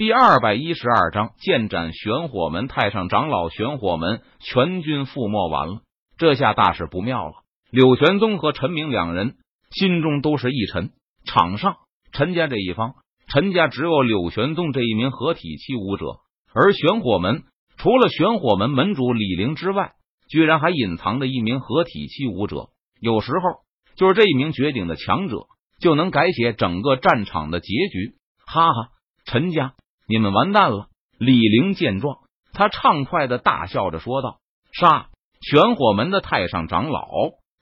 第二百一十二章剑斩玄火门太上长老。玄火门全军覆没，完了，这下大事不妙了。柳玄宗和陈明两人心中都是一沉。场上，陈家这一方，陈家只有柳玄宗这一名合体期武者，而玄火门除了玄火门门主李陵之外，居然还隐藏着一名合体期武者。有时候，就是这一名绝顶的强者，就能改写整个战场的结局。哈哈，陈家。你们完蛋了！李陵见状，他畅快的大笑着说道：“杀！”玄火门的太上长老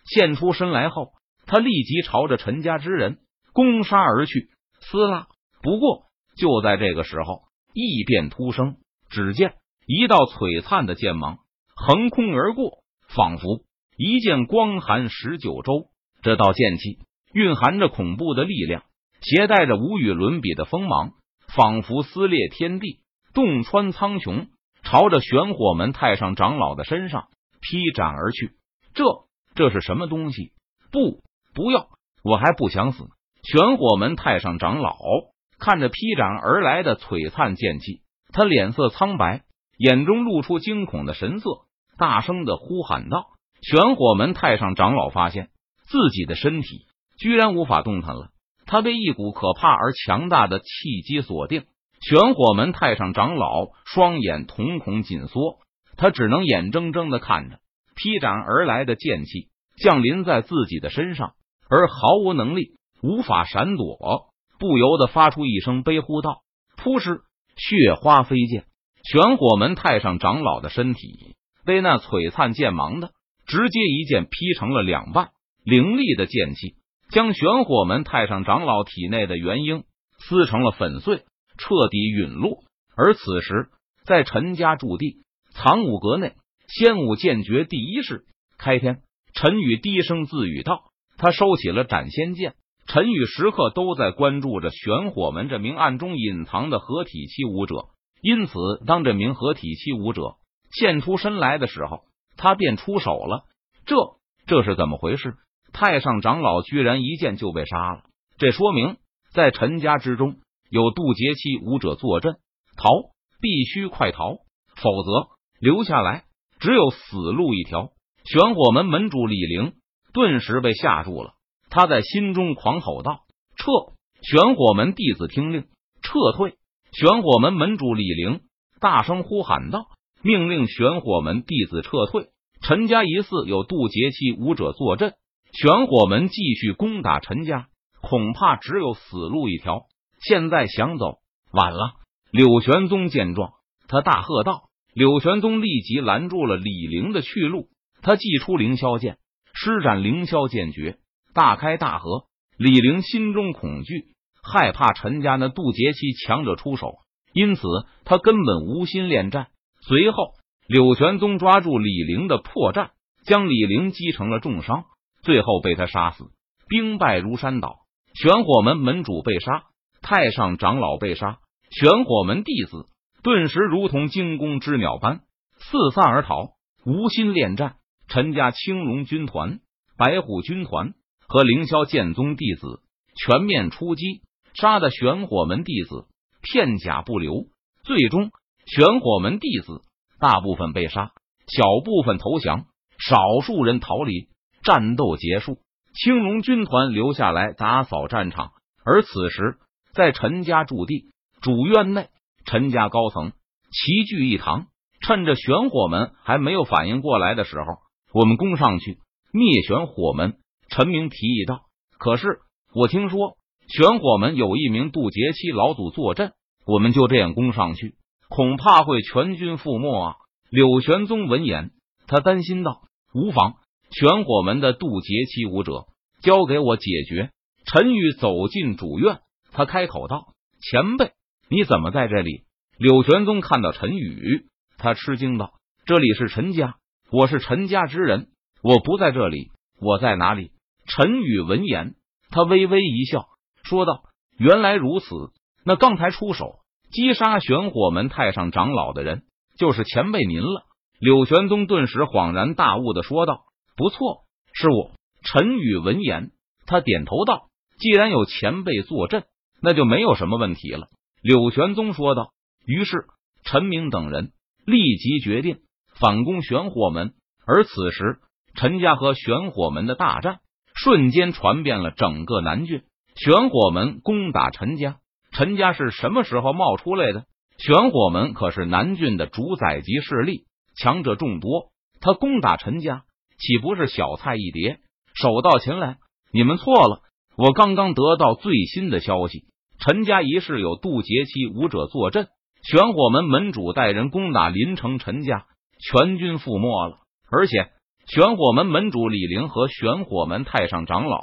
现出身来后，他立即朝着陈家之人攻杀而去。撕拉！不过就在这个时候，异变突生，只见一道璀璨的剑芒横空而过，仿佛一剑光寒十九州。这道剑气蕴含着恐怖的力量，携带着无与伦比的锋芒。仿佛撕裂天地，洞穿苍穹，朝着玄火门太上长老的身上劈斩而去。这这是什么东西？不，不要！我还不想死！玄火门太上长老看着劈斩而来的璀璨剑气，他脸色苍白，眼中露出惊恐的神色，大声的呼喊道：“玄火门太上长老发现自己的身体居然无法动弹了。”他被一股可怕而强大的气机锁定，玄火门太上长老双眼瞳孔紧缩，他只能眼睁睁的看着劈斩而来的剑气降临在自己的身上，而毫无能力，无法闪躲，不由得发出一声悲呼道：“扑哧！”血花飞溅，玄火门太上长老的身体被那璀璨剑芒的直接一剑劈成了两半，凌厉的剑气。将玄火门太上长老体内的元婴撕成了粉碎，彻底陨落。而此时，在陈家驻地藏武阁内，仙武剑诀第一式开天。陈宇低声自语道：“他收起了斩仙剑。”陈宇时刻都在关注着玄火门这名暗中隐藏的合体期武者，因此，当这名合体期武者现出身来的时候，他便出手了。这这是怎么回事？太上长老居然一剑就被杀了，这说明在陈家之中有渡劫期武者坐镇。逃，必须快逃，否则留下来只有死路一条。玄火门门主李陵顿时被吓住了，他在心中狂吼道：“撤！”玄火门弟子听令，撤退。玄火门门主李陵大声呼喊道：“命令玄火门弟子撤退！陈家疑似有渡劫期武者坐镇。”玄火门继续攻打陈家，恐怕只有死路一条。现在想走，晚了。柳玄宗见状，他大喝道：“柳玄宗立即拦住了李陵的去路。他祭出凌霄剑，施展凌霄剑诀，大开大合。李陵心中恐惧，害怕陈家那渡劫期强者出手，因此他根本无心恋战。随后，柳玄宗抓住李陵的破绽，将李陵击成了重伤。最后被他杀死，兵败如山倒。玄火门门主被杀，太上长老被杀，玄火门弟子顿时如同惊弓之鸟般四散而逃，无心恋战。陈家青龙军团、白虎军团和凌霄剑宗弟子全面出击，杀的玄火门弟子片甲不留。最终，玄火门弟子大部分被杀，小部分投降，少数人逃离。战斗结束，青龙军团留下来打扫战场。而此时，在陈家驻地主院内，陈家高层齐聚一堂。趁着玄火门还没有反应过来的时候，我们攻上去灭玄火门。陈明提议道：“可是我听说玄火门有一名渡劫期老祖坐镇，我们就这样攻上去，恐怕会全军覆没啊！”柳玄宗闻言，他担心道：“无妨。”玄火门的渡劫期武者，交给我解决。陈宇走进主院，他开口道：“前辈，你怎么在这里？”柳玄宗看到陈宇，他吃惊道：“这里是陈家，我是陈家之人，我不在这里，我在哪里？”陈宇闻言，他微微一笑，说道：“原来如此，那刚才出手击杀玄火门太上长老的人，就是前辈您了。”柳玄宗顿时恍然大悟的说道。不错，是我。陈宇闻言，他点头道：“既然有前辈坐镇，那就没有什么问题了。”柳玄宗说道。于是陈明等人立即决定反攻玄火门。而此时，陈家和玄火门的大战瞬间传遍了整个南郡。玄火门攻打陈家，陈家是什么时候冒出来的？玄火门可是南郡的主宰级势力，强者众多。他攻打陈家，岂不是小菜一碟，手到擒来？你们错了，我刚刚得到最新的消息，陈家一事有渡劫期武者坐镇，玄火门门主带人攻打临城陈家，全军覆没了。而且，玄火门门主李陵和玄火门太上长老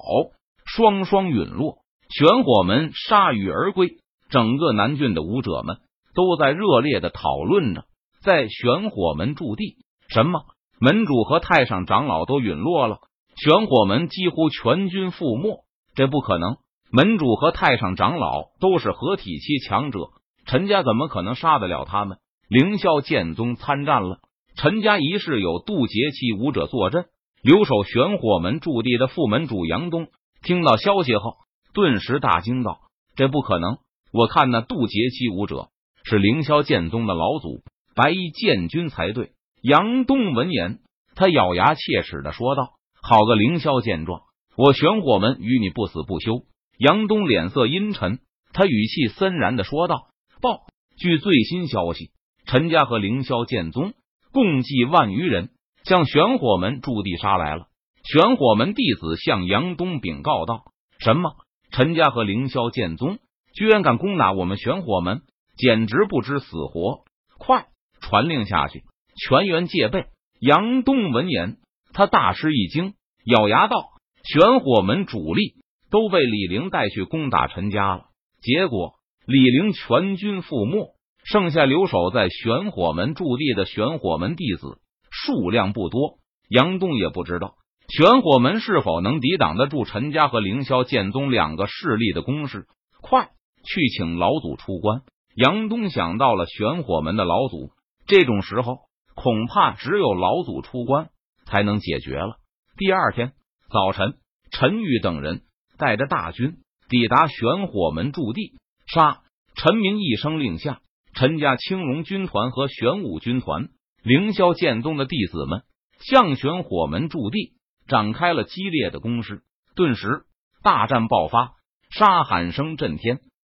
双双陨落，玄火门铩羽而归。整个南郡的武者们。都在热烈的讨论着，在玄火门驻地，什么门主和太上长老都陨落了，玄火门几乎全军覆没，这不可能。门主和太上长老都是合体期强者，陈家怎么可能杀得了他们？凌霄剑宗参战了，陈家一世有渡劫期武者坐镇，留守玄火门驻地的副门主杨东听到消息后，顿时大惊道：“这不可能！我看那渡劫期武者。”是凌霄剑宗的老祖白衣剑君才对。杨东闻言，他咬牙切齿的说道：“好个凌霄剑状，我玄火门与你不死不休！”杨东脸色阴沉，他语气森然的说道：“报，据最新消息，陈家和凌霄剑宗共计万余人向玄火门驻地杀来了。”玄火门弟子向杨东禀告道：“什么？陈家和凌霄剑宗居然敢攻打我们玄火门？”简直不知死活！快传令下去，全员戒备。杨东闻言，他大吃一惊，咬牙道：“玄火门主力都被李陵带去攻打陈家了，结果李陵全军覆没，剩下留守在玄火门驻地的玄火门弟子数量不多。杨东也不知道玄火门是否能抵挡得住陈家和凌霄剑宗两个势力的攻势。快去请老祖出关！”杨东想到了玄火门的老祖，这种时候恐怕只有老祖出关才能解决了。第二天早晨，陈玉等人带着大军抵达玄火门驻地，杀！陈明一声令下，陈家青龙军团和玄武军团、凌霄剑宗的弟子们向玄火门驻地展开了激烈的攻势。顿时，大战爆发，杀喊声震天。